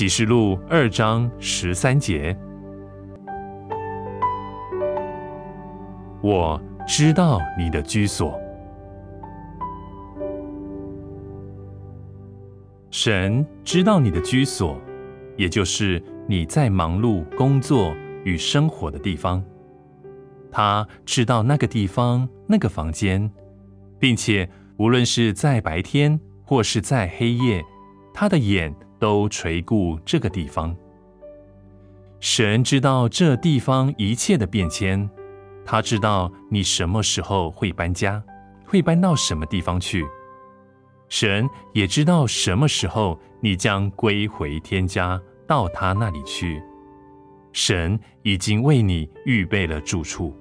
启示录二章十三节，我知道你的居所。神知道你的居所，也就是你在忙碌工作与生活的地方。他知道那个地方、那个房间，并且无论是在白天或是在黑夜，他的眼都垂顾这个地方。神知道这地方一切的变迁，他知道你什么时候会搬家，会搬到什么地方去。神也知道什么时候你将归回天家，到他那里去。神已经为你预备了住处。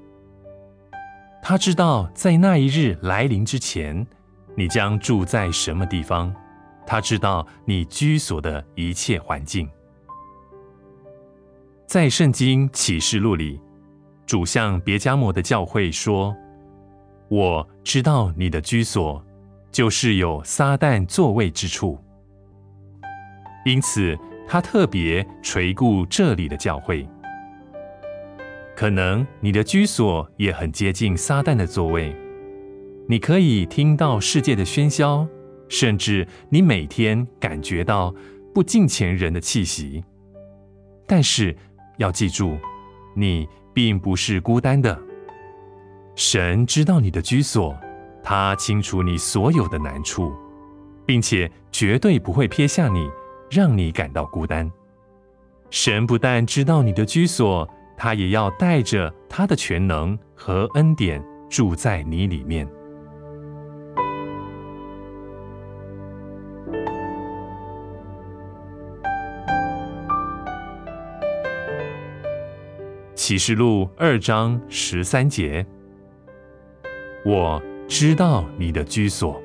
他知道在那一日来临之前，你将住在什么地方。他知道你居所的一切环境。在圣经启示录里，主向别加摩的教会说：“我知道你的居所，就是有撒旦座位之处。”因此，他特别垂顾这里的教会。可能你的居所也很接近撒旦的座位，你可以听到世界的喧嚣，甚至你每天感觉到不敬前人的气息。但是要记住，你并不是孤单的。神知道你的居所，他清楚你所有的难处，并且绝对不会撇下你，让你感到孤单。神不但知道你的居所。他也要带着他的全能和恩典住在你里面。启示录二章十三节，我知道你的居所。